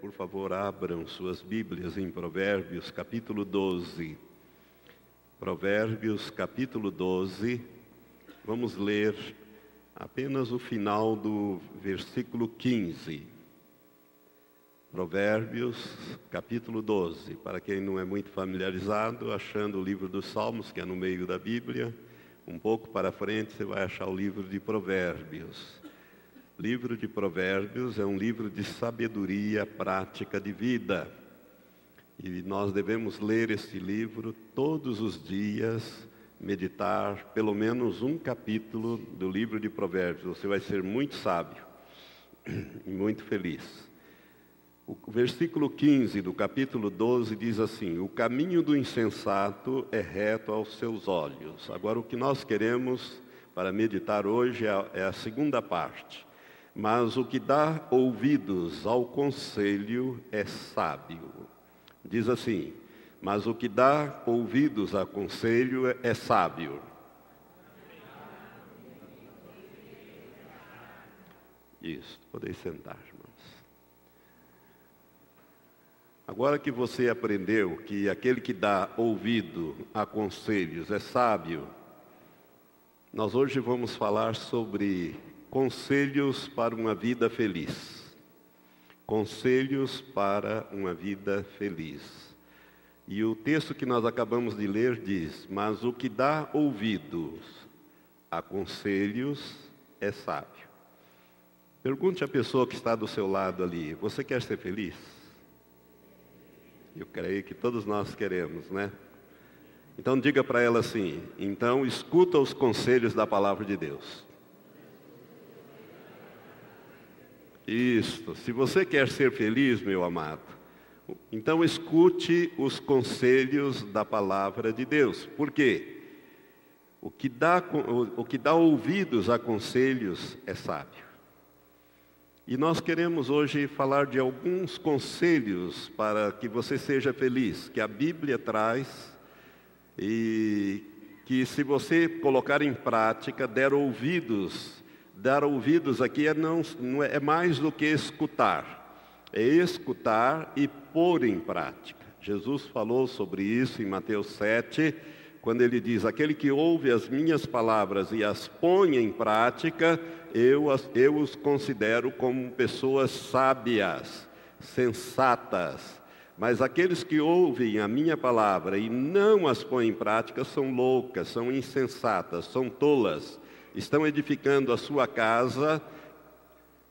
por favor, abram suas Bíblias em Provérbios, capítulo 12. Provérbios, capítulo 12. Vamos ler apenas o final do versículo 15. Provérbios, capítulo 12. Para quem não é muito familiarizado, achando o livro dos Salmos, que é no meio da Bíblia, um pouco para frente você vai achar o livro de Provérbios. Livro de Provérbios é um livro de sabedoria prática de vida. E nós devemos ler esse livro todos os dias, meditar pelo menos um capítulo do livro de Provérbios. Você vai ser muito sábio e muito feliz. O versículo 15 do capítulo 12 diz assim: O caminho do insensato é reto aos seus olhos. Agora, o que nós queremos para meditar hoje é, é a segunda parte. Mas o que dá ouvidos ao conselho é sábio. Diz assim: Mas o que dá ouvidos a conselho é sábio. Isso, podeis sentar, irmãos. Agora que você aprendeu que aquele que dá ouvido a conselhos é sábio, nós hoje vamos falar sobre Conselhos para uma vida feliz. Conselhos para uma vida feliz. E o texto que nós acabamos de ler diz: Mas o que dá ouvidos a conselhos é sábio. Pergunte à pessoa que está do seu lado ali: Você quer ser feliz? Eu creio que todos nós queremos, né? Então diga para ela assim: Então escuta os conselhos da palavra de Deus. Isto. Se você quer ser feliz, meu amado, então escute os conselhos da palavra de Deus. Por quê? O que dá, o, o que dá ouvidos a conselhos é sábio. E nós queremos hoje falar de alguns conselhos para que você seja feliz, que a Bíblia traz e que se você colocar em prática, der ouvidos dar ouvidos aqui é, não, é, é mais do que escutar. É escutar e pôr em prática. Jesus falou sobre isso em Mateus 7, quando ele diz: Aquele que ouve as minhas palavras e as põe em prática, eu, eu os considero como pessoas sábias, sensatas. Mas aqueles que ouvem a minha palavra e não as põem em prática são loucas, são insensatas, são tolas estão edificando a sua casa,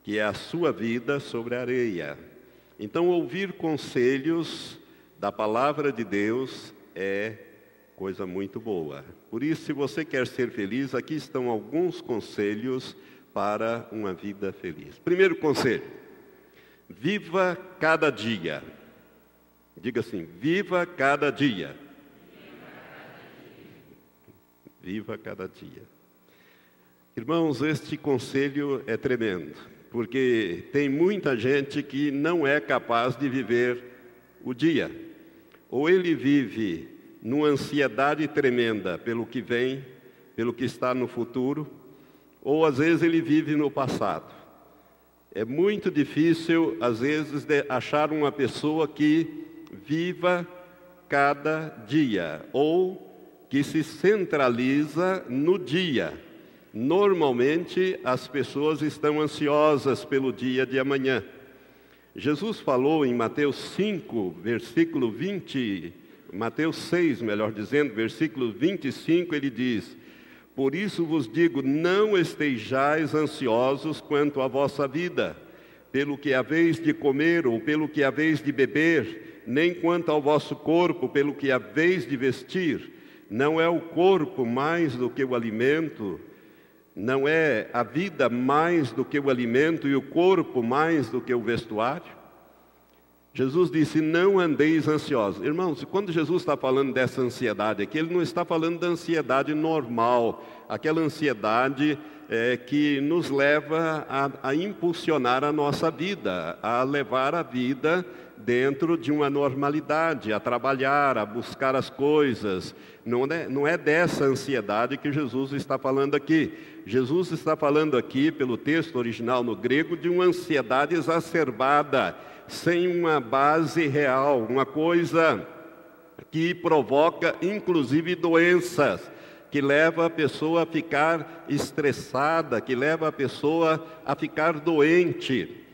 que é a sua vida, sobre a areia. Então, ouvir conselhos da palavra de Deus é coisa muito boa. Por isso, se você quer ser feliz, aqui estão alguns conselhos para uma vida feliz. Primeiro conselho: viva cada dia. Diga assim: viva cada dia. Viva cada dia. Irmãos, este conselho é tremendo, porque tem muita gente que não é capaz de viver o dia. Ou ele vive numa ansiedade tremenda pelo que vem, pelo que está no futuro, ou às vezes ele vive no passado. É muito difícil, às vezes, achar uma pessoa que viva cada dia, ou que se centraliza no dia Normalmente as pessoas estão ansiosas pelo dia de amanhã. Jesus falou em Mateus 5, versículo 20, Mateus 6, melhor dizendo, versículo 25, ele diz: Por isso vos digo, não estejais ansiosos quanto à vossa vida, pelo que haveis de comer ou pelo que haveis de beber, nem quanto ao vosso corpo, pelo que haveis de vestir. Não é o corpo mais do que o alimento, não é a vida mais do que o alimento e o corpo mais do que o vestuário? Jesus disse: Não andeis ansiosos. Irmãos, quando Jesus está falando dessa ansiedade aqui, ele não está falando da ansiedade normal, aquela ansiedade é, que nos leva a, a impulsionar a nossa vida, a levar a vida dentro de uma normalidade, a trabalhar, a buscar as coisas. Não é, não é dessa ansiedade que Jesus está falando aqui. Jesus está falando aqui, pelo texto original no grego, de uma ansiedade exacerbada, sem uma base real, uma coisa que provoca inclusive doenças, que leva a pessoa a ficar estressada, que leva a pessoa a ficar doente.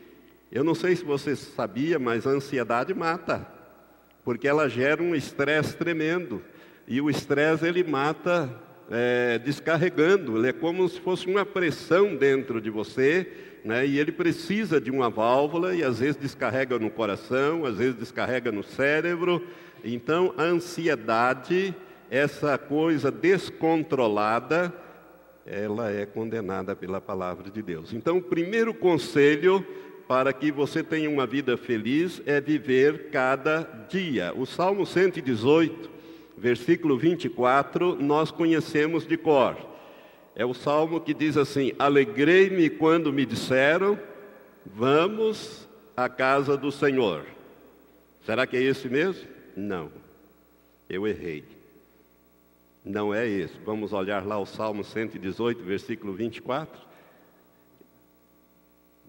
Eu não sei se você sabia, mas a ansiedade mata, porque ela gera um estresse tremendo. E o estresse ele mata é, descarregando, ele é como se fosse uma pressão dentro de você, né? e ele precisa de uma válvula, e às vezes descarrega no coração, às vezes descarrega no cérebro. Então, a ansiedade, essa coisa descontrolada, ela é condenada pela palavra de Deus. Então, o primeiro conselho para que você tenha uma vida feliz é viver cada dia. O Salmo 118 versículo 24, nós conhecemos de cor. É o salmo que diz assim: Alegrei-me quando me disseram, vamos à casa do Senhor. Será que é esse mesmo? Não, eu errei. Não é esse. Vamos olhar lá o Salmo 118, versículo 24.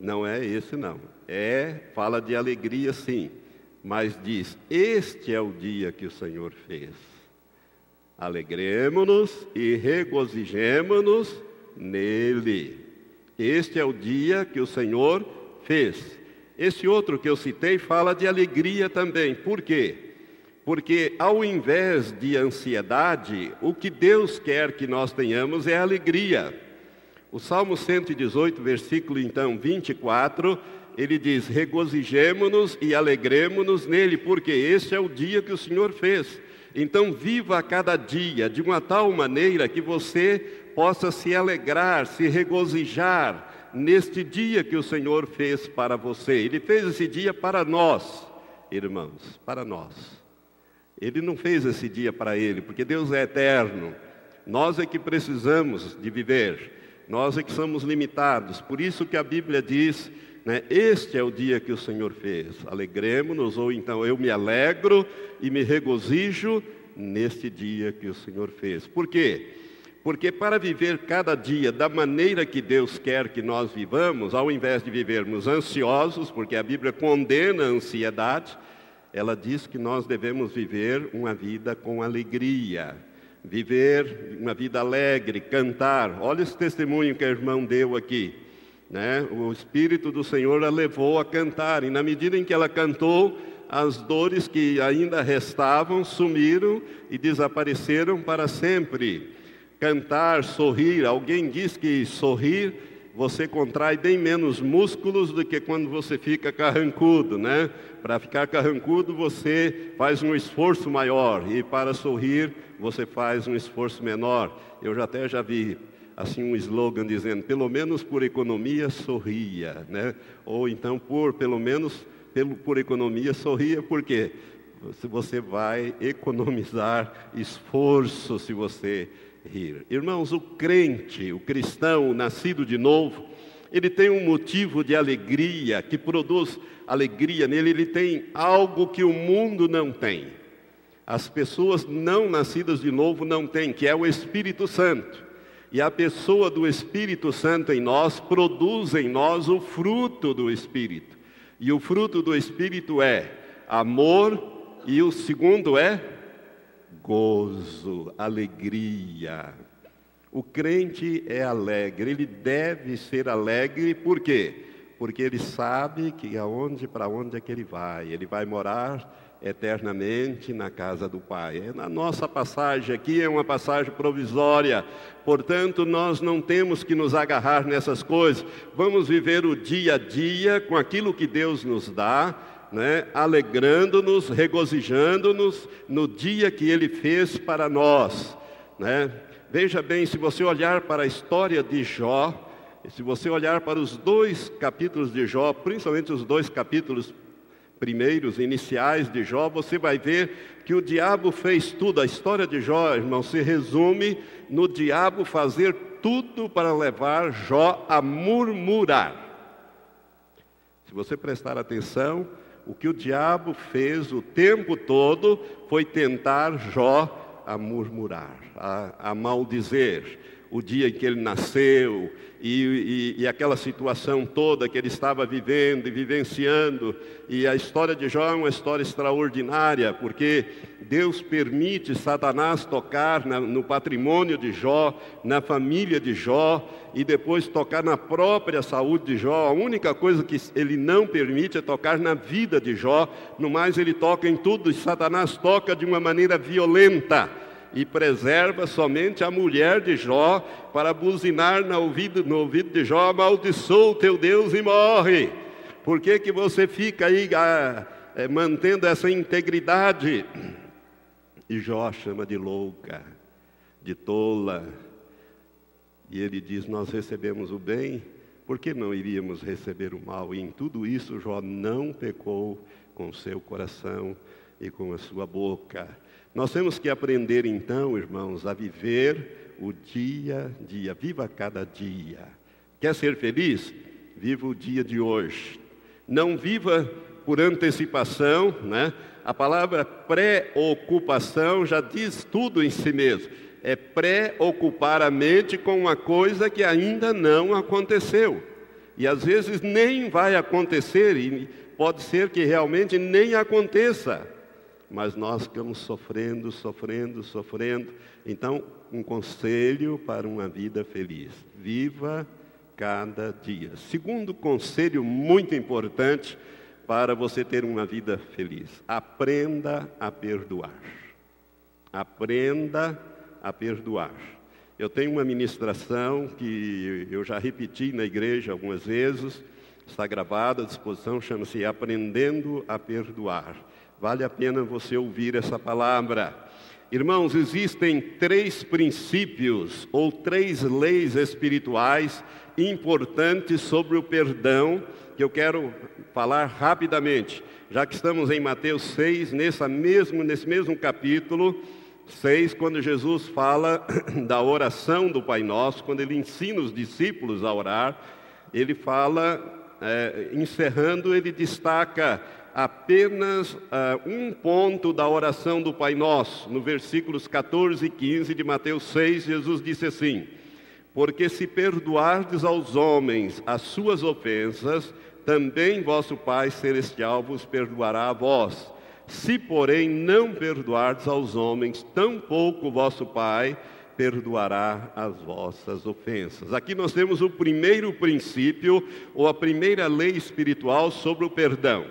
Não é esse, não. É, fala de alegria, sim, mas diz: Este é o dia que o Senhor fez Alegremos-nos e regozijemos-nos nele. Este é o dia que o Senhor fez. Esse outro que eu citei fala de alegria também. Por quê? Porque ao invés de ansiedade, o que Deus quer que nós tenhamos é alegria. O Salmo 118, versículo então 24, ele diz: Regozijemo-nos e alegremos-nos nele, porque este é o dia que o Senhor fez. Então, viva a cada dia de uma tal maneira que você possa se alegrar, se regozijar neste dia que o Senhor fez para você. Ele fez esse dia para nós, irmãos, para nós. Ele não fez esse dia para ele, porque Deus é eterno. Nós é que precisamos de viver. Nós é que somos limitados. Por isso que a Bíblia diz né? Este é o dia que o Senhor fez. Alegremos-nos, ou então eu me alegro e me regozijo neste dia que o Senhor fez. Por quê? Porque para viver cada dia da maneira que Deus quer que nós vivamos, ao invés de vivermos ansiosos, porque a Bíblia condena a ansiedade, ela diz que nós devemos viver uma vida com alegria, viver uma vida alegre, cantar. Olha esse testemunho que a irmã deu aqui. Né? O Espírito do Senhor a levou a cantar, e na medida em que ela cantou, as dores que ainda restavam sumiram e desapareceram para sempre. Cantar, sorrir, alguém diz que sorrir você contrai bem menos músculos do que quando você fica carrancudo, né? Para ficar carrancudo você faz um esforço maior e para sorrir você faz um esforço menor. Eu já até já vi assim um slogan dizendo, pelo menos por economia sorria, né? Ou então por pelo menos pelo, por economia sorria, por quê? Você vai economizar esforço se você rir. Irmãos, o crente, o cristão, o nascido de novo, ele tem um motivo de alegria, que produz alegria nele, ele tem algo que o mundo não tem. As pessoas não nascidas de novo não têm, que é o Espírito Santo. E a pessoa do Espírito Santo em nós produz em nós o fruto do Espírito. E o fruto do Espírito é amor, e o segundo é gozo, alegria. O crente é alegre, ele deve ser alegre, por quê? Porque ele sabe que aonde para onde é que ele vai, ele vai morar eternamente na casa do Pai. A nossa passagem aqui é uma passagem provisória, portanto, nós não temos que nos agarrar nessas coisas. Vamos viver o dia a dia com aquilo que Deus nos dá, né? alegrando-nos, regozijando-nos no dia que Ele fez para nós. Né? Veja bem, se você olhar para a história de Jó, se você olhar para os dois capítulos de Jó, principalmente os dois capítulos primeiros, iniciais de Jó, você vai ver que o diabo fez tudo. A história de Jó, irmão, se resume no diabo fazer tudo para levar Jó a murmurar. Se você prestar atenção, o que o diabo fez o tempo todo foi tentar Jó a murmurar, a, a maldizer. O dia em que ele nasceu e, e, e, aquela situação toda que ele estava vivendo e vivenciando. E a história de Jó é uma história extraordinária, porque Deus permite Satanás tocar na, no patrimônio de Jó, na família de Jó, e depois tocar na própria saúde de Jó. A única coisa que ele não permite é tocar na vida de Jó, no mais ele toca em tudo, e Satanás toca de uma maneira violenta e preserva somente a mulher de Jó para buzinar no ouvido, no ouvido de Jó, amaldiçoa o teu Deus e morre. Por que, que você fica aí é, mantendo essa integridade? E Jó chama de louca, de tola. E ele diz: Nós recebemos o bem, por que não iríamos receber o mal? E em tudo isso Jó não pecou com seu coração e com a sua boca. Nós temos que aprender então, irmãos, a viver o dia a dia. Viva cada dia. Quer ser feliz? Viva o dia de hoje. Não viva por antecipação, né? A palavra preocupação já diz tudo em si mesmo. É preocupar a mente com uma coisa que ainda não aconteceu. E às vezes nem vai acontecer, e pode ser que realmente nem aconteça mas nós ficamos sofrendo, sofrendo, sofrendo. Então, um conselho para uma vida feliz: viva cada dia. Segundo conselho muito importante para você ter uma vida feliz: aprenda a perdoar. Aprenda a perdoar. Eu tenho uma ministração que eu já repeti na igreja algumas vezes, está gravada à disposição, chama-se Aprendendo a Perdoar. Vale a pena você ouvir essa palavra. Irmãos, existem três princípios ou três leis espirituais importantes sobre o perdão que eu quero falar rapidamente, já que estamos em Mateus 6, nessa mesmo, nesse mesmo capítulo 6, quando Jesus fala da oração do Pai Nosso, quando ele ensina os discípulos a orar, ele fala, é, encerrando, ele destaca apenas uh, um ponto da oração do Pai Nosso. No versículos 14 e 15 de Mateus 6, Jesus disse assim: Porque se perdoardes aos homens as suas ofensas, também vosso Pai Celestial vos perdoará a vós. Se, porém, não perdoardes aos homens, tampouco vosso Pai perdoará as vossas ofensas. Aqui nós temos o primeiro princípio, ou a primeira lei espiritual sobre o perdão.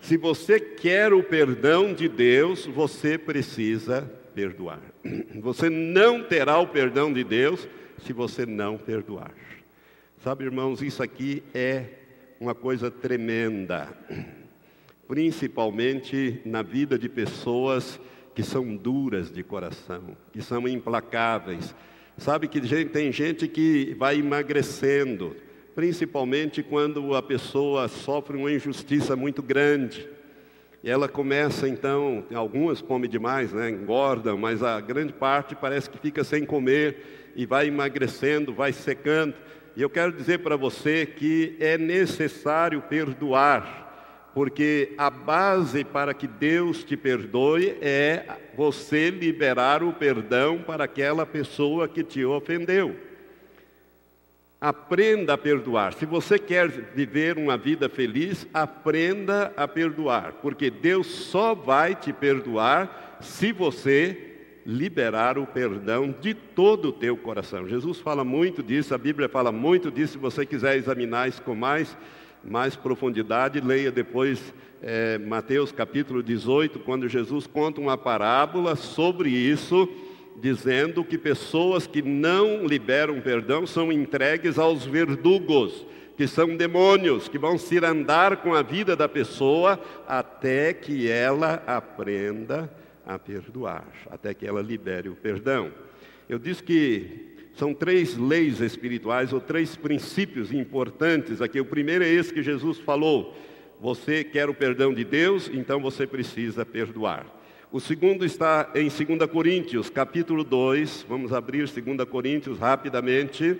Se você quer o perdão de Deus, você precisa perdoar. Você não terá o perdão de Deus se você não perdoar. Sabe, irmãos, isso aqui é uma coisa tremenda, principalmente na vida de pessoas que são duras de coração, que são implacáveis. Sabe que tem gente que vai emagrecendo, principalmente quando a pessoa sofre uma injustiça muito grande. E ela começa então, algumas comem demais, né, engordam, mas a grande parte parece que fica sem comer e vai emagrecendo, vai secando. E eu quero dizer para você que é necessário perdoar, porque a base para que Deus te perdoe é você liberar o perdão para aquela pessoa que te ofendeu. Aprenda a perdoar. Se você quer viver uma vida feliz, aprenda a perdoar, porque Deus só vai te perdoar se você liberar o perdão de todo o teu coração. Jesus fala muito disso, a Bíblia fala muito disso. Se você quiser examinar isso com mais, mais profundidade, leia depois é, Mateus capítulo 18, quando Jesus conta uma parábola sobre isso dizendo que pessoas que não liberam perdão são entregues aos verdugos, que são demônios, que vão se andar com a vida da pessoa até que ela aprenda a perdoar, até que ela libere o perdão. Eu disse que são três leis espirituais ou três princípios importantes aqui. O primeiro é esse que Jesus falou: você quer o perdão de Deus, então você precisa perdoar. O segundo está em 2 Coríntios, capítulo 2. Vamos abrir 2 Coríntios rapidamente.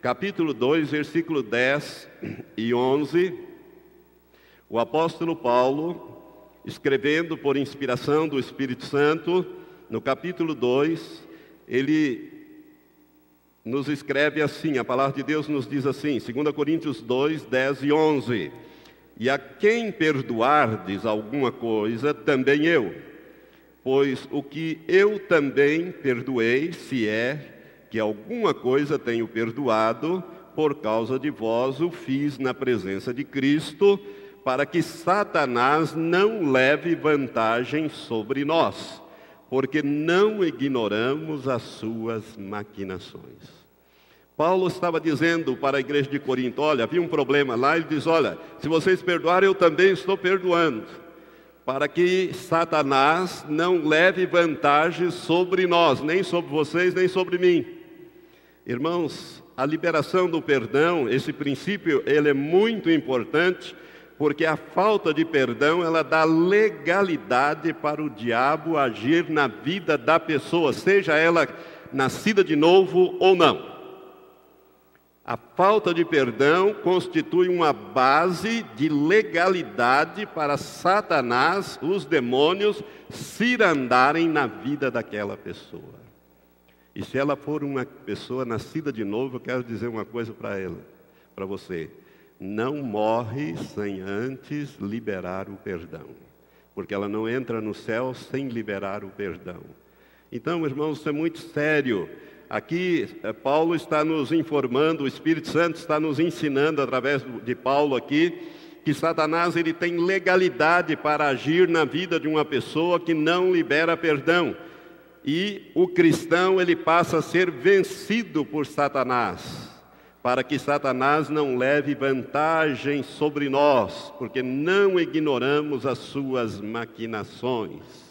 Capítulo 2, versículo 10 e 11. O apóstolo Paulo, escrevendo por inspiração do Espírito Santo, no capítulo 2, ele nos escreve assim, a palavra de Deus nos diz assim, 2 Coríntios 2, 10 e 11. E a quem perdoardes alguma coisa, também eu. Pois o que eu também perdoei, se é que alguma coisa tenho perdoado, por causa de vós o fiz na presença de Cristo, para que Satanás não leve vantagem sobre nós, porque não ignoramos as suas maquinações. Paulo estava dizendo para a igreja de Corinto: olha, havia um problema lá, ele diz: olha, se vocês perdoarem, eu também estou perdoando, para que Satanás não leve vantagem sobre nós, nem sobre vocês, nem sobre mim. Irmãos, a liberação do perdão, esse princípio, ele é muito importante, porque a falta de perdão, ela dá legalidade para o diabo agir na vida da pessoa, seja ela nascida de novo ou não. A falta de perdão constitui uma base de legalidade para Satanás, os demônios, cirandarem na vida daquela pessoa. E se ela for uma pessoa nascida de novo, eu quero dizer uma coisa para ela, para você. Não morre sem antes liberar o perdão. Porque ela não entra no céu sem liberar o perdão. Então, irmãos, isso é muito sério. Aqui, eh, Paulo está nos informando, o Espírito Santo está nos ensinando, através de Paulo aqui, que Satanás ele tem legalidade para agir na vida de uma pessoa que não libera perdão. E o cristão ele passa a ser vencido por Satanás, para que Satanás não leve vantagem sobre nós, porque não ignoramos as suas maquinações.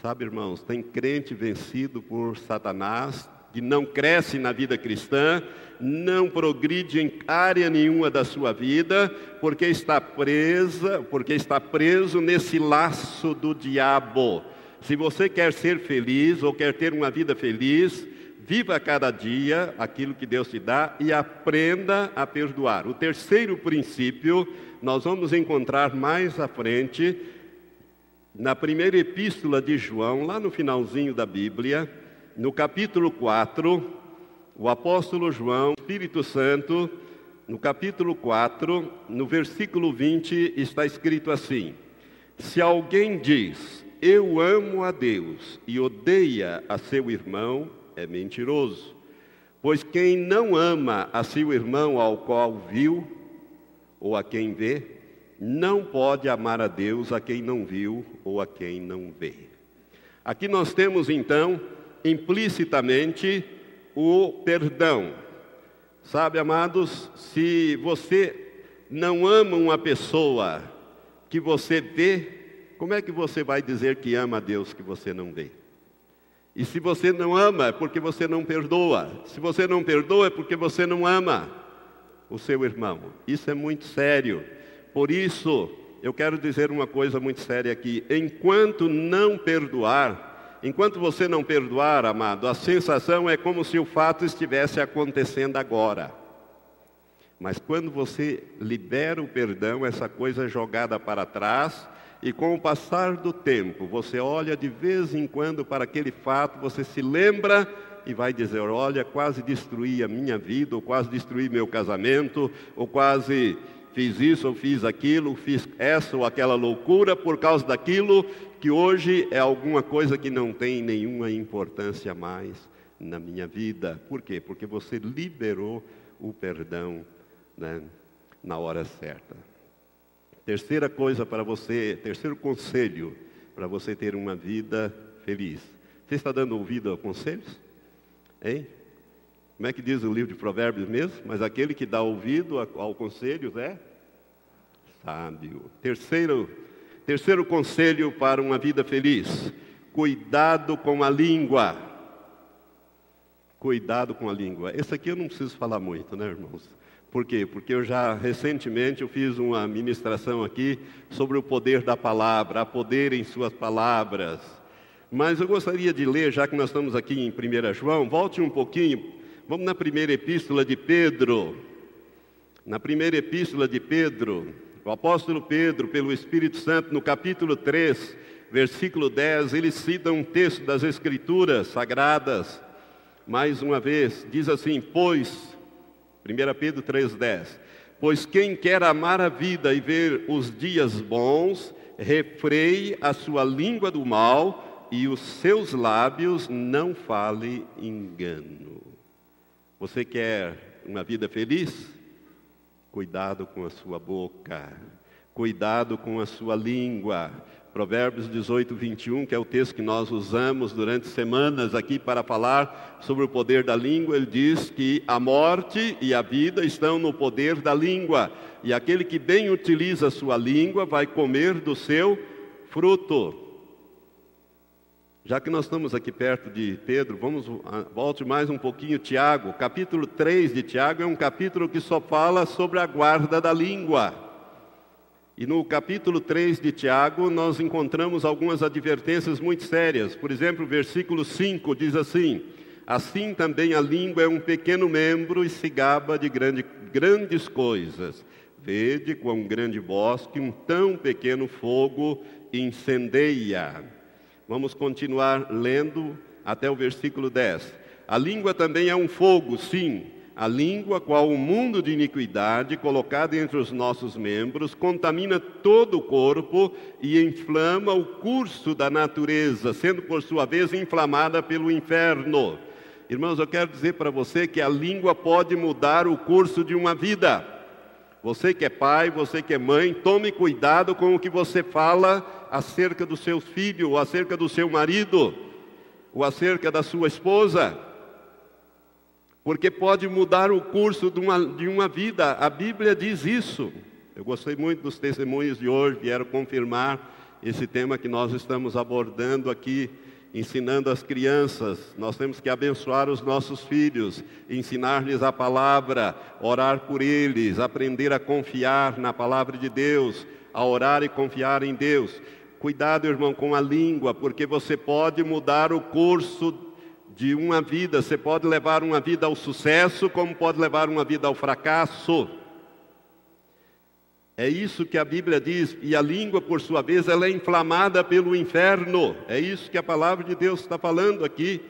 Sabe, irmãos, tem crente vencido por Satanás, que não cresce na vida cristã, não progride em área nenhuma da sua vida, porque está presa, porque está preso nesse laço do diabo. Se você quer ser feliz ou quer ter uma vida feliz, viva cada dia aquilo que Deus te dá e aprenda a perdoar. O terceiro princípio nós vamos encontrar mais à frente na primeira epístola de João, lá no finalzinho da Bíblia, no capítulo 4, o apóstolo João, Espírito Santo, no capítulo 4, no versículo 20, está escrito assim: Se alguém diz, Eu amo a Deus e odeia a seu irmão, é mentiroso. Pois quem não ama a seu irmão ao qual viu, ou a quem vê, não pode amar a Deus a quem não viu ou a quem não vê. Aqui nós temos então implicitamente o perdão. Sabe, amados, se você não ama uma pessoa que você vê, como é que você vai dizer que ama a Deus que você não vê? E se você não ama, é porque você não perdoa. Se você não perdoa, é porque você não ama o seu irmão. Isso é muito sério. Por isso, eu quero dizer uma coisa muito séria aqui: enquanto não perdoar, enquanto você não perdoar, amado, a sensação é como se o fato estivesse acontecendo agora. Mas quando você libera o perdão, essa coisa é jogada para trás, e com o passar do tempo, você olha de vez em quando para aquele fato, você se lembra e vai dizer: Olha, quase destruí a minha vida, ou quase destruí meu casamento, ou quase fiz isso ou fiz aquilo, fiz essa ou aquela loucura por causa daquilo que hoje é alguma coisa que não tem nenhuma importância mais na minha vida. Por quê? Porque você liberou o perdão né, na hora certa. Terceira coisa para você, terceiro conselho para você ter uma vida feliz. Você está dando ouvido a conselhos? Hein? Como é que diz o livro de Provérbios mesmo? Mas aquele que dá ouvido ao conselho é sábio. Terceiro, terceiro conselho para uma vida feliz: cuidado com a língua. Cuidado com a língua. Esse aqui eu não preciso falar muito, né, irmãos? Por quê? Porque eu já recentemente eu fiz uma ministração aqui sobre o poder da palavra, a poder em suas palavras. Mas eu gostaria de ler, já que nós estamos aqui em 1 João, volte um pouquinho Vamos na primeira epístola de Pedro. Na primeira epístola de Pedro, o apóstolo Pedro, pelo Espírito Santo, no capítulo 3, versículo 10, ele cita um texto das Escrituras sagradas. mais uma vez, diz assim: Pois, 1 Pedro 3,10: Pois quem quer amar a vida e ver os dias bons, refreie a sua língua do mal e os seus lábios não fale engano. Você quer uma vida feliz? Cuidado com a sua boca, cuidado com a sua língua. Provérbios 18, 21, que é o texto que nós usamos durante semanas aqui para falar sobre o poder da língua, ele diz que a morte e a vida estão no poder da língua, e aquele que bem utiliza a sua língua vai comer do seu fruto. Já que nós estamos aqui perto de Pedro, vamos volte mais um pouquinho Tiago. Capítulo 3 de Tiago é um capítulo que só fala sobre a guarda da língua. E no capítulo 3 de Tiago nós encontramos algumas advertências muito sérias. Por exemplo, o versículo 5 diz assim: Assim também a língua é um pequeno membro e se gaba de grande, grandes coisas. Vede quão grande bosque um tão pequeno fogo incendeia. Vamos continuar lendo até o versículo 10. A língua também é um fogo, sim. A língua, qual um mundo de iniquidade colocado entre os nossos membros, contamina todo o corpo e inflama o curso da natureza, sendo por sua vez inflamada pelo inferno. Irmãos, eu quero dizer para você que a língua pode mudar o curso de uma vida. Você que é pai, você que é mãe, tome cuidado com o que você fala acerca do seu filho, ou acerca do seu marido, ou acerca da sua esposa, porque pode mudar o curso de uma, de uma vida. A Bíblia diz isso. Eu gostei muito dos testemunhos de hoje, vieram confirmar esse tema que nós estamos abordando aqui, ensinando as crianças. Nós temos que abençoar os nossos filhos, ensinar-lhes a palavra, orar por eles, aprender a confiar na palavra de Deus, a orar e confiar em Deus. Cuidado, irmão, com a língua, porque você pode mudar o curso de uma vida. Você pode levar uma vida ao sucesso, como pode levar uma vida ao fracasso. É isso que a Bíblia diz, e a língua, por sua vez, ela é inflamada pelo inferno. É isso que a palavra de Deus está falando aqui.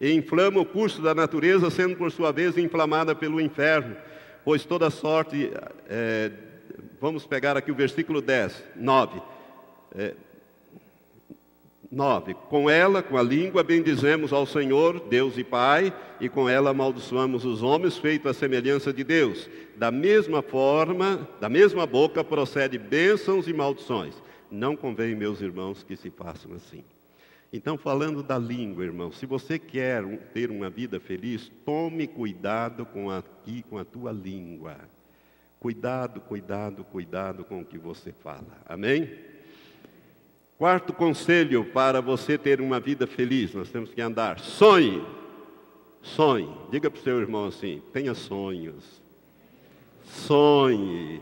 E inflama o curso da natureza, sendo por sua vez inflamada pelo inferno. Pois toda sorte, é, vamos pegar aqui o versículo 10, 9. É, 9. Com ela, com a língua, bendizemos ao Senhor, Deus e Pai, e com ela amaldiçoamos os homens, feito à semelhança de Deus. Da mesma forma, da mesma boca procede bênçãos e maldições. Não convém, meus irmãos, que se façam assim. Então, falando da língua, irmão, se você quer ter uma vida feliz, tome cuidado com aqui, com a tua língua. Cuidado, cuidado, cuidado com o que você fala. Amém? Quarto conselho para você ter uma vida feliz, nós temos que andar. Sonhe. Sonhe. Diga para o seu irmão assim: tenha sonhos. Sonhe.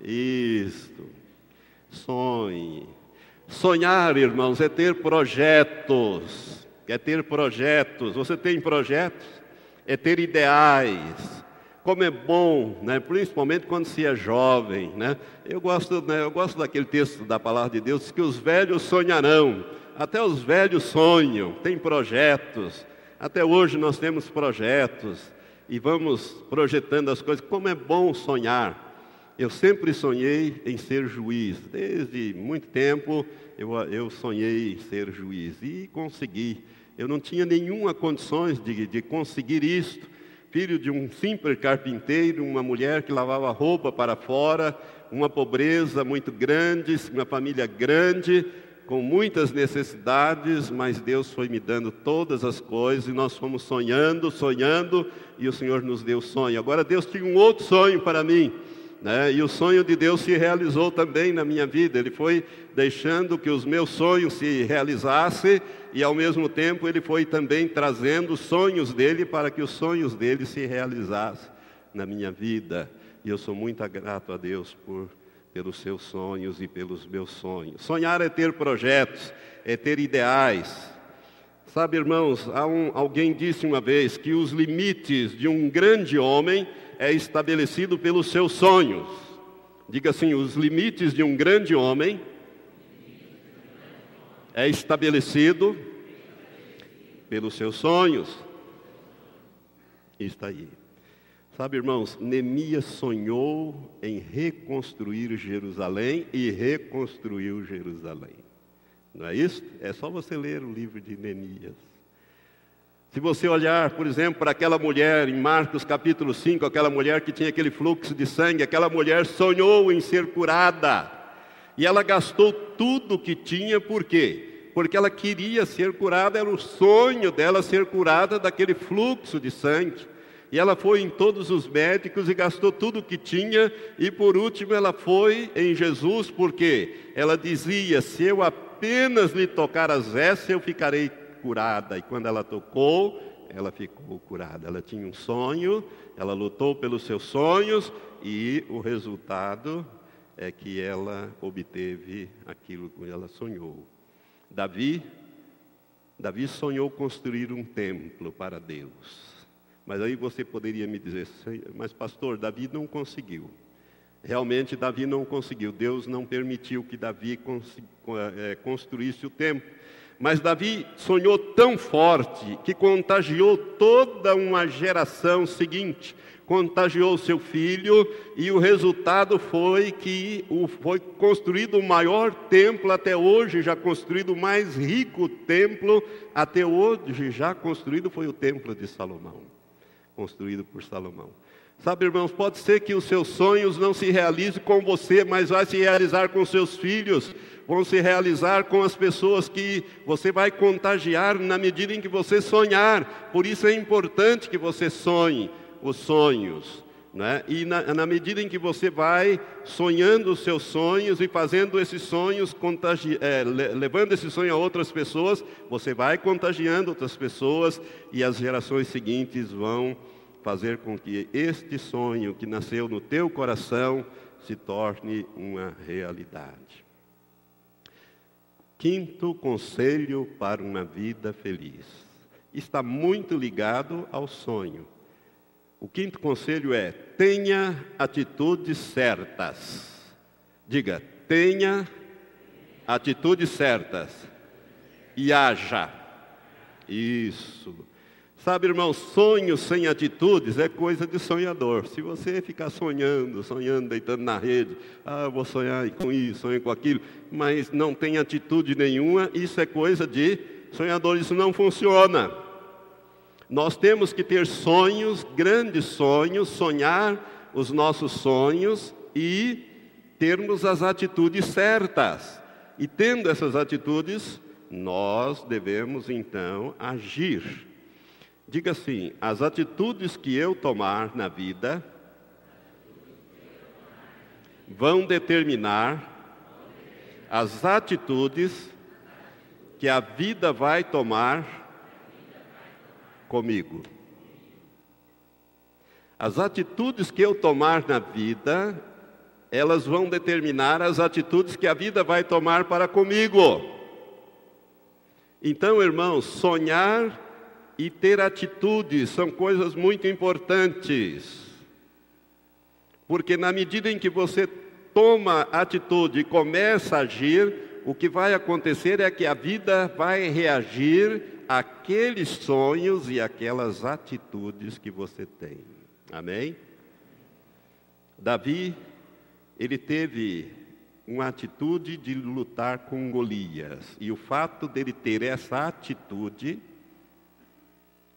Isto. Sonhe. Sonhar, irmãos, é ter projetos. É ter projetos. Você tem projetos? É ter ideais como é bom, né? principalmente quando se é jovem. Né? Eu, gosto, né? eu gosto daquele texto da palavra de Deus que os velhos sonharão. Até os velhos sonham, têm projetos. Até hoje nós temos projetos e vamos projetando as coisas. Como é bom sonhar. Eu sempre sonhei em ser juiz. Desde muito tempo eu, eu sonhei em ser juiz e consegui. Eu não tinha nenhuma condições de, de conseguir isto filho de um simples carpinteiro, uma mulher que lavava roupa para fora, uma pobreza muito grande, uma família grande, com muitas necessidades, mas Deus foi me dando todas as coisas e nós fomos sonhando, sonhando, e o Senhor nos deu sonho. Agora Deus tinha um outro sonho para mim. Né? E o sonho de Deus se realizou também na minha vida. Ele foi deixando que os meus sonhos se realizassem e ao mesmo tempo ele foi também trazendo sonhos dele para que os sonhos dele se realizassem na minha vida. E eu sou muito grato a Deus por pelos seus sonhos e pelos meus sonhos. Sonhar é ter projetos, é ter ideais. Sabe, irmãos, um, alguém disse uma vez que os limites de um grande homem é estabelecido pelos seus sonhos. Diga assim: os limites de um grande homem é estabelecido pelos seus sonhos. está aí. Sabe, irmãos, Neemias sonhou em reconstruir Jerusalém e reconstruiu Jerusalém. Não é isso? É só você ler o livro de Neemias. Se você olhar, por exemplo, para aquela mulher em Marcos capítulo 5, aquela mulher que tinha aquele fluxo de sangue, aquela mulher sonhou em ser curada. E ela gastou tudo que tinha, por quê? Porque ela queria ser curada, era o sonho dela ser curada daquele fluxo de sangue. E ela foi em todos os médicos e gastou tudo o que tinha. E por último, ela foi em Jesus, porque ela dizia: Se eu apenas lhe tocar as vestes, eu ficarei curada. E quando ela tocou, ela ficou curada. Ela tinha um sonho, ela lutou pelos seus sonhos e o resultado é que ela obteve aquilo que ela sonhou. Davi, Davi sonhou construir um templo para Deus. Mas aí você poderia me dizer, mas pastor, Davi não conseguiu. Realmente Davi não conseguiu. Deus não permitiu que Davi é, construísse o templo. Mas Davi sonhou tão forte que contagiou toda uma geração seguinte, contagiou seu filho, e o resultado foi que foi construído o maior templo até hoje, já construído o mais rico templo até hoje, já construído foi o templo de Salomão construído por Salomão. Sabe, irmãos, pode ser que os seus sonhos não se realizem com você, mas vai se realizar com seus filhos, vão se realizar com as pessoas que você vai contagiar na medida em que você sonhar. Por isso é importante que você sonhe os sonhos. Né? E na, na, medida em que você vai sonhando os seus sonhos e fazendo esses sonhos, contagi é, levando esse sonho a outras pessoas, você vai contagiando outras pessoas e as gerações seguintes vão fazer com que este sonho que nasceu no teu coração se torne uma realidade. Quinto conselho para uma vida feliz. Está muito ligado ao sonho. O quinto conselho é: tenha atitudes certas. Diga, tenha atitudes certas. E haja. Isso. Sabe, irmão, sonho sem atitudes é coisa de sonhador. Se você ficar sonhando, sonhando, deitando na rede, ah, eu vou sonhar com isso, sonhar com aquilo, mas não tem atitude nenhuma, isso é coisa de sonhador, isso não funciona. Nós temos que ter sonhos, grandes sonhos, sonhar os nossos sonhos e termos as atitudes certas. E tendo essas atitudes, nós devemos então agir. Diga assim: as atitudes que eu tomar na vida vão determinar as atitudes que a vida vai tomar comigo. As atitudes que eu tomar na vida, elas vão determinar as atitudes que a vida vai tomar para comigo. Então, irmãos, sonhar e ter atitudes são coisas muito importantes. Porque na medida em que você toma atitude e começa a agir, o que vai acontecer é que a vida vai reagir aqueles sonhos e aquelas atitudes que você tem. Amém? Davi, ele teve uma atitude de lutar com Golias. E o fato dele ter essa atitude,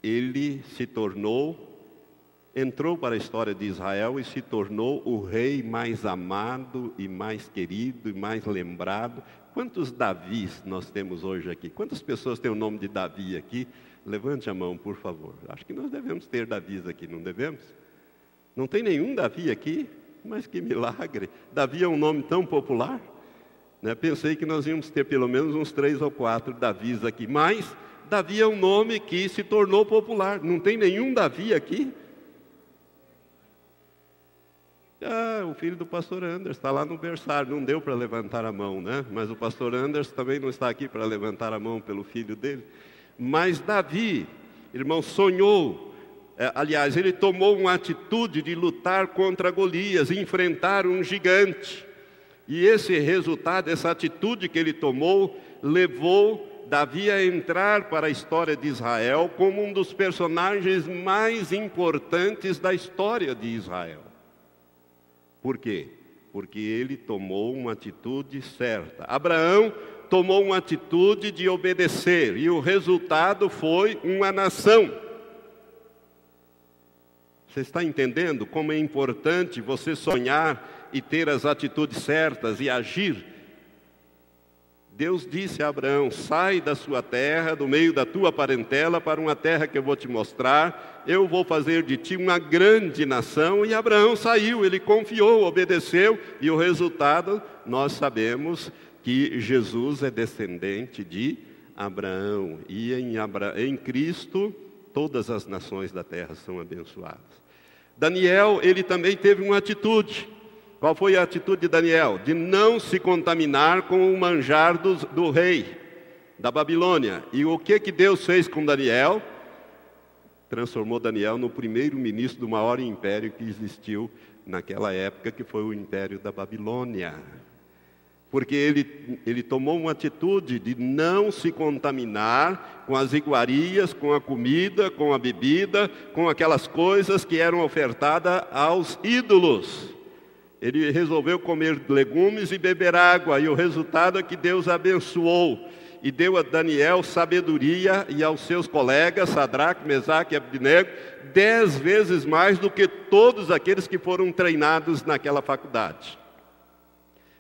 ele se tornou, entrou para a história de Israel e se tornou o rei mais amado e mais querido e mais lembrado Quantos Davis nós temos hoje aqui? Quantas pessoas têm o nome de Davi aqui? Levante a mão, por favor. Acho que nós devemos ter Davis aqui, não devemos? Não tem nenhum Davi aqui? Mas que milagre! Davi é um nome tão popular. Né? Pensei que nós íamos ter pelo menos uns três ou quatro Davis aqui. Mas Davi é um nome que se tornou popular. Não tem nenhum Davi aqui? Ah, o filho do pastor Anders está lá no berçário, não deu para levantar a mão, né? Mas o pastor Anders também não está aqui para levantar a mão pelo filho dele. Mas Davi, irmão, sonhou, é, aliás, ele tomou uma atitude de lutar contra Golias, enfrentar um gigante. E esse resultado, essa atitude que ele tomou, levou Davi a entrar para a história de Israel como um dos personagens mais importantes da história de Israel. Por quê? Porque ele tomou uma atitude certa. Abraão tomou uma atitude de obedecer e o resultado foi uma nação. Você está entendendo como é importante você sonhar e ter as atitudes certas e agir Deus disse a Abraão: sai da sua terra, do meio da tua parentela, para uma terra que eu vou te mostrar. Eu vou fazer de ti uma grande nação. E Abraão saiu, ele confiou, obedeceu, e o resultado, nós sabemos que Jesus é descendente de Abraão. E em, Abra... em Cristo, todas as nações da terra são abençoadas. Daniel, ele também teve uma atitude. Qual foi a atitude de Daniel? De não se contaminar com o manjar do, do rei da Babilônia. E o que, que Deus fez com Daniel? Transformou Daniel no primeiro ministro do maior império que existiu naquela época, que foi o império da Babilônia. Porque ele, ele tomou uma atitude de não se contaminar com as iguarias, com a comida, com a bebida, com aquelas coisas que eram ofertadas aos ídolos. Ele resolveu comer legumes e beber água, e o resultado é que Deus abençoou e deu a Daniel sabedoria e aos seus colegas, Sadraque, Mesaque e Abdinego, dez vezes mais do que todos aqueles que foram treinados naquela faculdade.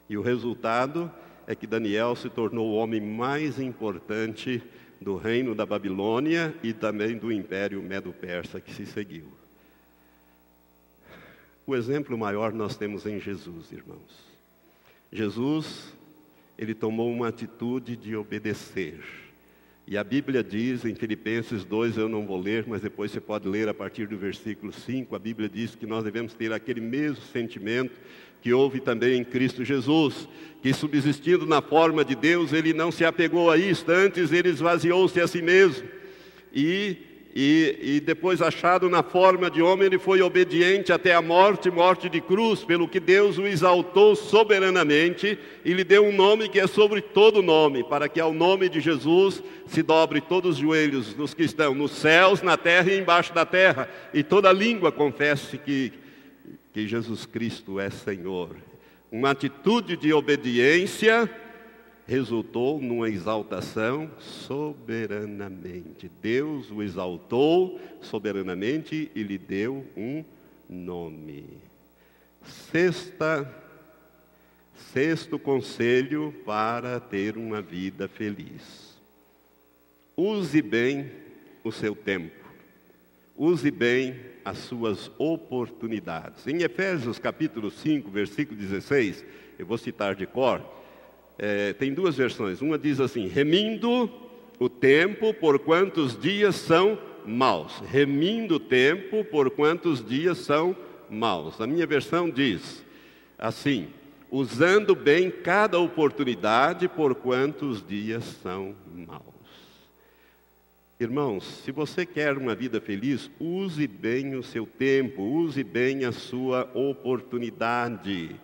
E o resultado é que Daniel se tornou o homem mais importante do reino da Babilônia e também do império Medo-Persa que se seguiu. O exemplo maior nós temos em Jesus, irmãos. Jesus, ele tomou uma atitude de obedecer. E a Bíblia diz em Filipenses 2, eu não vou ler, mas depois você pode ler a partir do versículo 5, a Bíblia diz que nós devemos ter aquele mesmo sentimento que houve também em Cristo Jesus, que subsistindo na forma de Deus, ele não se apegou a isto, antes ele esvaziou-se a si mesmo. E e, e, depois achado na forma de homem, ele foi obediente até a morte, morte de cruz, pelo que Deus o exaltou soberanamente e lhe deu um nome que é sobre todo nome, para que ao nome de Jesus se dobre todos os joelhos dos que estão nos céus, na terra e embaixo da terra, e toda língua confesse que, que Jesus Cristo é Senhor. Uma atitude de obediência resultou numa exaltação soberanamente. Deus o exaltou soberanamente e lhe deu um nome. Sexta, sexto conselho para ter uma vida feliz. Use bem o seu tempo. Use bem as suas oportunidades. Em Efésios capítulo 5, versículo 16, eu vou citar de cor, é, tem duas versões. Uma diz assim: remindo o tempo por quantos dias são maus. Remindo o tempo por quantos dias são maus. A minha versão diz assim: usando bem cada oportunidade por quantos dias são maus. Irmãos, se você quer uma vida feliz, use bem o seu tempo, use bem a sua oportunidade.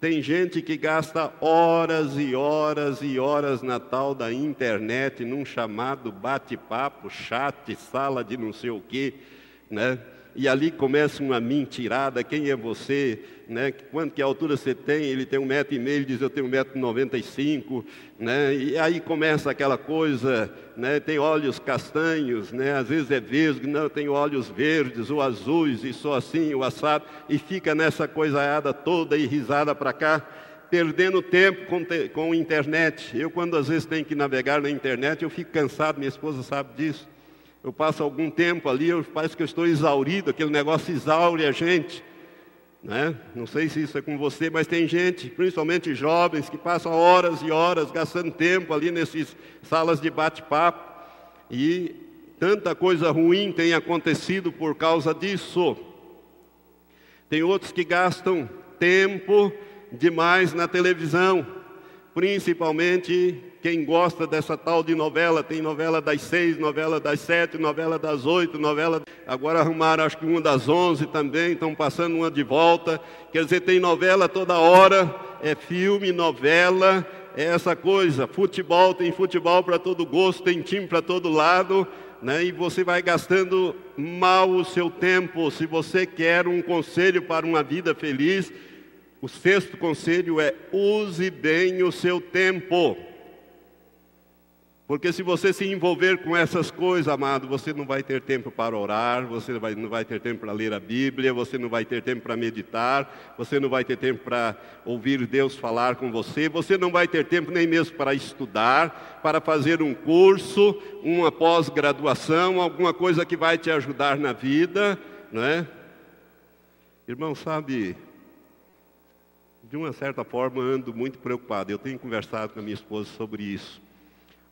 Tem gente que gasta horas e horas e horas na tal da internet, num chamado bate-papo, chat, sala de não sei o quê, né? E ali começa uma mentirada, quem é você, né? Quanto que altura você tem? Ele tem um metro e meio, ele diz eu tenho um metro e noventa e cinco, né? E aí começa aquela coisa, né? Tem olhos castanhos, né? Às vezes é vesgo, não, tem olhos verdes ou azuis e só assim, o assado, e fica nessa coisaiada toda e risada para cá, perdendo tempo com, te, com internet. Eu quando às vezes tenho que navegar na internet, eu fico cansado, minha esposa sabe disso. Eu passo algum tempo ali, eu, parece que eu estou exaurido, aquele negócio exaure a gente. Né? Não sei se isso é com você, mas tem gente, principalmente jovens, que passam horas e horas gastando tempo ali nessas salas de bate-papo. E tanta coisa ruim tem acontecido por causa disso. Tem outros que gastam tempo demais na televisão, principalmente quem gosta dessa tal de novela, tem novela das seis, novela das sete, novela das oito, novela. Agora arrumaram acho que uma das onze também, estão passando uma de volta. Quer dizer, tem novela toda hora, é filme, novela, é essa coisa, futebol, tem futebol para todo gosto, tem time para todo lado, né? e você vai gastando mal o seu tempo. Se você quer um conselho para uma vida feliz, o sexto conselho é use bem o seu tempo. Porque se você se envolver com essas coisas, amado, você não vai ter tempo para orar, você não vai, não vai ter tempo para ler a Bíblia, você não vai ter tempo para meditar, você não vai ter tempo para ouvir Deus falar com você, você não vai ter tempo nem mesmo para estudar, para fazer um curso, uma pós-graduação, alguma coisa que vai te ajudar na vida, não é? Irmão, sabe, de uma certa forma ando muito preocupado. Eu tenho conversado com a minha esposa sobre isso.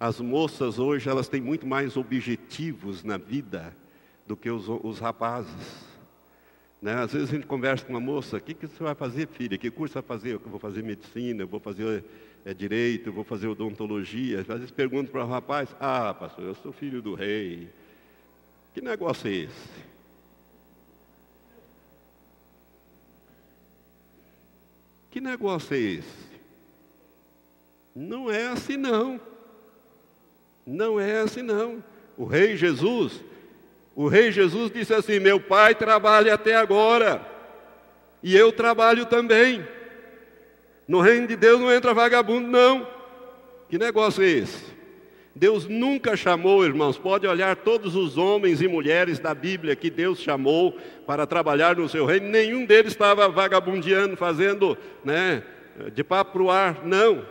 As moças hoje, elas têm muito mais objetivos na vida do que os, os rapazes. Né? Às vezes a gente conversa com uma moça, o que, que você vai fazer, filha? Que curso vai fazer? Eu vou fazer medicina, eu vou fazer é, direito, eu vou fazer odontologia. Às vezes pergunto para o rapaz, ah, pastor, eu sou filho do rei. Que negócio é esse? Que negócio é esse? Não é assim não. Não é assim não. O rei Jesus, o rei Jesus disse assim: Meu pai trabalha até agora, e eu trabalho também. No reino de Deus não entra vagabundo, não. Que negócio é esse? Deus nunca chamou, irmãos, pode olhar todos os homens e mulheres da Bíblia que Deus chamou para trabalhar no seu reino, nenhum deles estava vagabundeando, fazendo né, de papo para o ar, não.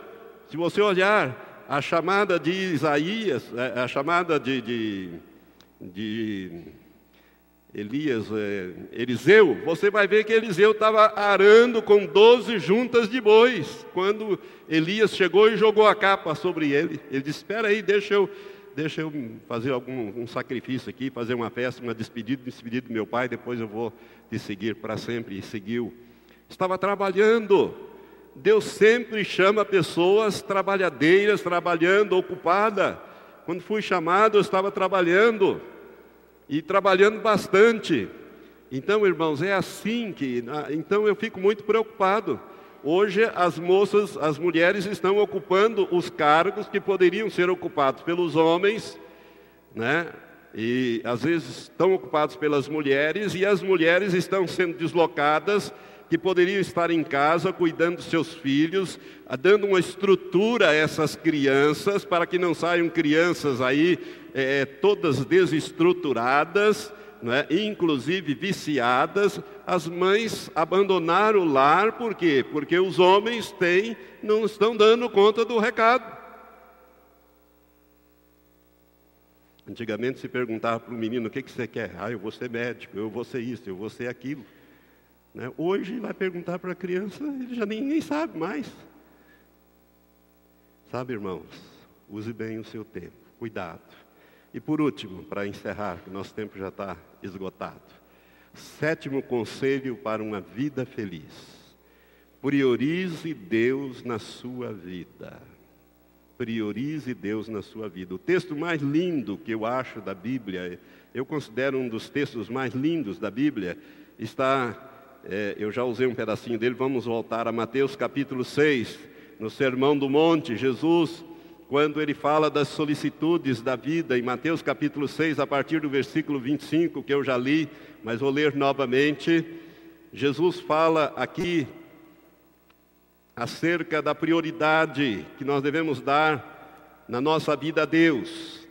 Se você olhar a chamada de Isaías, é, a chamada de, de, de Elias, é, Eliseu, você vai ver que Eliseu estava arando com doze juntas de bois, quando Elias chegou e jogou a capa sobre ele. Ele disse: Espera aí, deixa eu, deixa eu fazer algum um sacrifício aqui, fazer uma festa, uma despedida, despedida do meu pai, depois eu vou te seguir para sempre. E seguiu. Estava trabalhando, Deus sempre chama pessoas trabalhadeiras, trabalhando, ocupada. Quando fui chamado, eu estava trabalhando e trabalhando bastante. Então, irmãos, é assim que. Então, eu fico muito preocupado. Hoje, as moças, as mulheres estão ocupando os cargos que poderiam ser ocupados pelos homens, né? E às vezes estão ocupados pelas mulheres e as mulheres estão sendo deslocadas que poderiam estar em casa cuidando dos seus filhos, dando uma estrutura a essas crianças, para que não saiam crianças aí é, todas desestruturadas, né, inclusive viciadas. As mães abandonaram o lar, por quê? Porque os homens têm, não estão dando conta do recado. Antigamente se perguntava para o menino: o que, que você quer? Ah, eu vou ser médico, eu vou ser isso, eu vou ser aquilo. Né? Hoje vai perguntar para a criança, ele já nem, nem sabe mais. Sabe, irmãos, use bem o seu tempo, cuidado. E por último, para encerrar, que nosso tempo já está esgotado. Sétimo conselho para uma vida feliz. Priorize Deus na sua vida. Priorize Deus na sua vida. O texto mais lindo que eu acho da Bíblia, eu considero um dos textos mais lindos da Bíblia, está é, eu já usei um pedacinho dele, vamos voltar a Mateus capítulo 6, no Sermão do Monte, Jesus, quando ele fala das solicitudes da vida, em Mateus capítulo 6, a partir do versículo 25, que eu já li, mas vou ler novamente, Jesus fala aqui acerca da prioridade que nós devemos dar na nossa vida a Deus.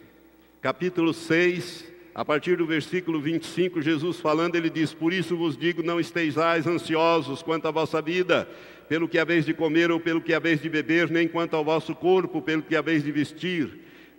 Capítulo 6, a partir do versículo 25, Jesus falando, ele diz: Por isso vos digo, não estejais ansiosos quanto à vossa vida, pelo que haveis de comer ou pelo que haveis de beber, nem quanto ao vosso corpo, pelo que haveis de vestir.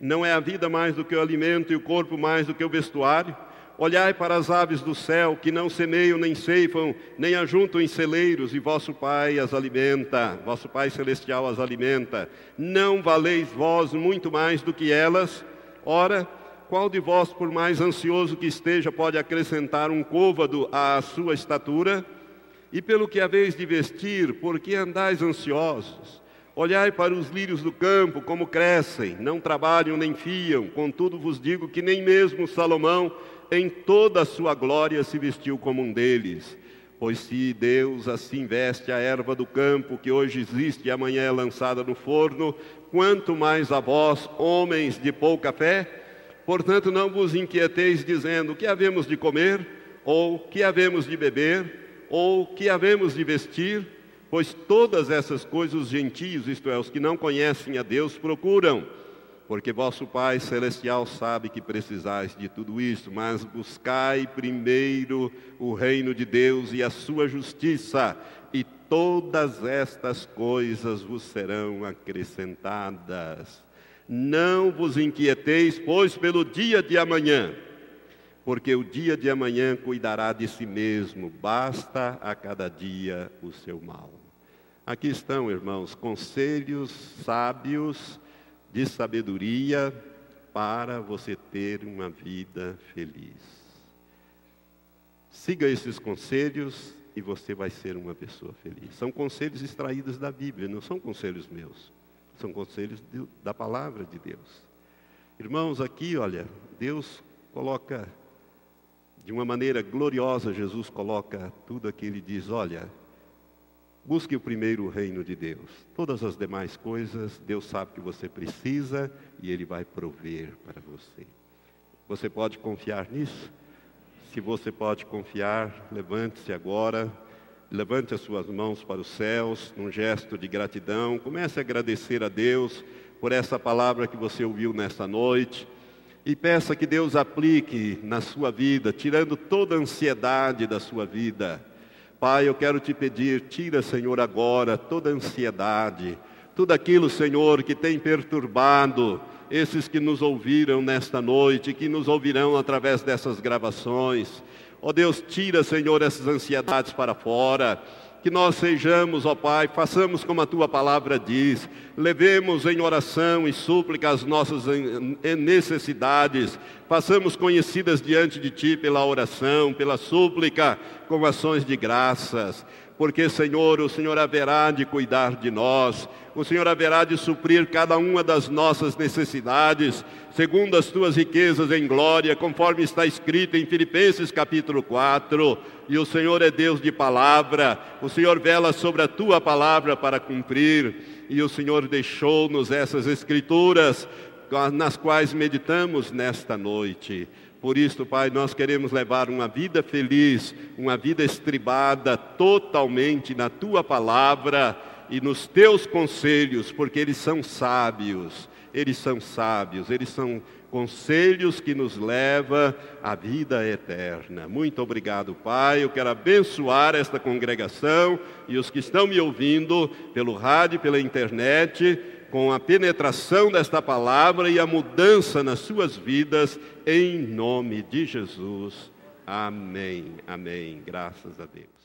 Não é a vida mais do que o alimento e o corpo mais do que o vestuário? Olhai para as aves do céu, que não semeiam, nem ceifam, nem ajuntam em celeiros, e vosso Pai as alimenta, vosso Pai celestial as alimenta. Não valeis vós muito mais do que elas? Ora, qual de vós, por mais ansioso que esteja, pode acrescentar um côvado à sua estatura? E pelo que haveis de vestir, por que andais ansiosos? Olhai para os lírios do campo, como crescem, não trabalham nem fiam, contudo vos digo que nem mesmo Salomão, em toda a sua glória, se vestiu como um deles. Pois se Deus assim veste a erva do campo, que hoje existe e amanhã é lançada no forno, quanto mais a vós, homens de pouca fé? Portanto, não vos inquieteis dizendo: que havemos de comer, ou que havemos de beber, ou que havemos de vestir, pois todas essas coisas os gentios, isto é, os que não conhecem a Deus, procuram porque vosso Pai Celestial sabe que precisais de tudo isso, mas buscai primeiro o reino de Deus e a sua justiça, e todas estas coisas vos serão acrescentadas. Não vos inquieteis, pois, pelo dia de amanhã, porque o dia de amanhã cuidará de si mesmo, basta a cada dia o seu mal. Aqui estão, irmãos, conselhos sábios de sabedoria para você ter uma vida feliz. Siga esses conselhos e você vai ser uma pessoa feliz. São conselhos extraídos da Bíblia, não são conselhos meus. São conselhos de, da palavra de Deus. Irmãos, aqui, olha, Deus coloca de uma maneira gloriosa, Jesus coloca tudo aqui, ele diz, olha, Busque o primeiro reino de Deus. Todas as demais coisas, Deus sabe que você precisa e Ele vai prover para você. Você pode confiar nisso? Se você pode confiar, levante-se agora, levante as suas mãos para os céus, num gesto de gratidão. Comece a agradecer a Deus por essa palavra que você ouviu nesta noite. E peça que Deus aplique na sua vida, tirando toda a ansiedade da sua vida Pai, eu quero te pedir, tira, Senhor, agora toda ansiedade, tudo aquilo, Senhor, que tem perturbado esses que nos ouviram nesta noite, que nos ouvirão através dessas gravações. Ó Deus, tira, Senhor, essas ansiedades para fora. Que nós sejamos, ó Pai, façamos como a tua palavra diz, levemos em oração e súplica as nossas necessidades, façamos conhecidas diante de ti pela oração, pela súplica, com ações de graças, porque, Senhor, o Senhor haverá de cuidar de nós, o Senhor haverá de suprir cada uma das nossas necessidades, segundo as tuas riquezas em glória, conforme está escrito em Filipenses capítulo 4. E o Senhor é Deus de palavra, o Senhor vela sobre a tua palavra para cumprir, e o Senhor deixou-nos essas escrituras nas quais meditamos nesta noite. Por isso, Pai, nós queremos levar uma vida feliz, uma vida estribada totalmente na tua palavra e nos teus conselhos, porque eles são sábios, eles são sábios, eles são conselhos que nos levam à vida eterna. Muito obrigado, Pai. Eu quero abençoar esta congregação e os que estão me ouvindo pelo rádio, pela internet com a penetração desta palavra e a mudança nas suas vidas, em nome de Jesus. Amém. Amém. Graças a Deus.